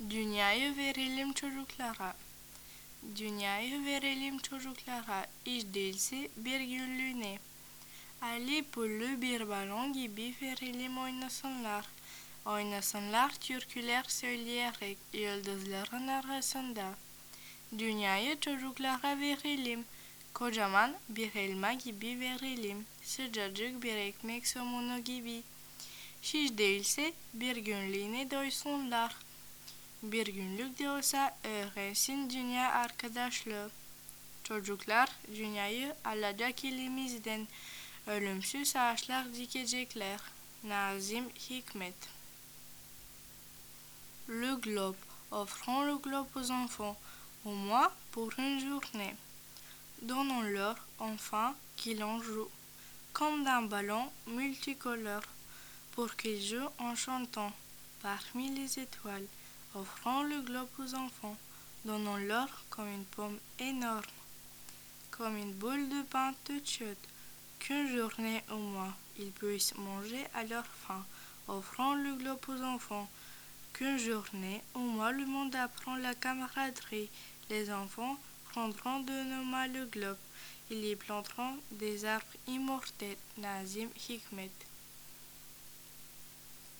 Dünyayı verelim çocuklara. Dünyayı verelim çocuklara. Hiç değilse bir günlüğüne. Ali pullu bir balon gibi verelim oynasınlar. Oynasınlar türküler söyleyerek yıldızların arasında. Dünyayı çocuklara verelim. Kocaman bir elma gibi verelim. Sıcacık bir ekmek somunu gibi. Hiç değilse bir günlüğüne doysunlar. Bir günlük de olsa öğrensin dünya arkadaşlığı. Çocuklar dünyayı alacak elimizden. Ölümsüz ağaçlar dikecekler. Nazim Hikmet Le globe. Offrons le globe aux enfants, au moins pour une journée. Donnons-leur enfin qu'ils en jouent, comme d'un ballon multicolore, pour qu'ils jouent en chantant parmi les étoiles. Offrons le globe aux enfants, donnons-leur comme une pomme énorme, comme une boule de pain toute chaude, qu'une journée au moins ils puissent manger à leur faim. Offrons le globe aux enfants, qu'une journée au moins le monde apprend la camaraderie. Les enfants prendront de nos mains le globe, ils y planteront des arbres immortels. Nazim Hikmet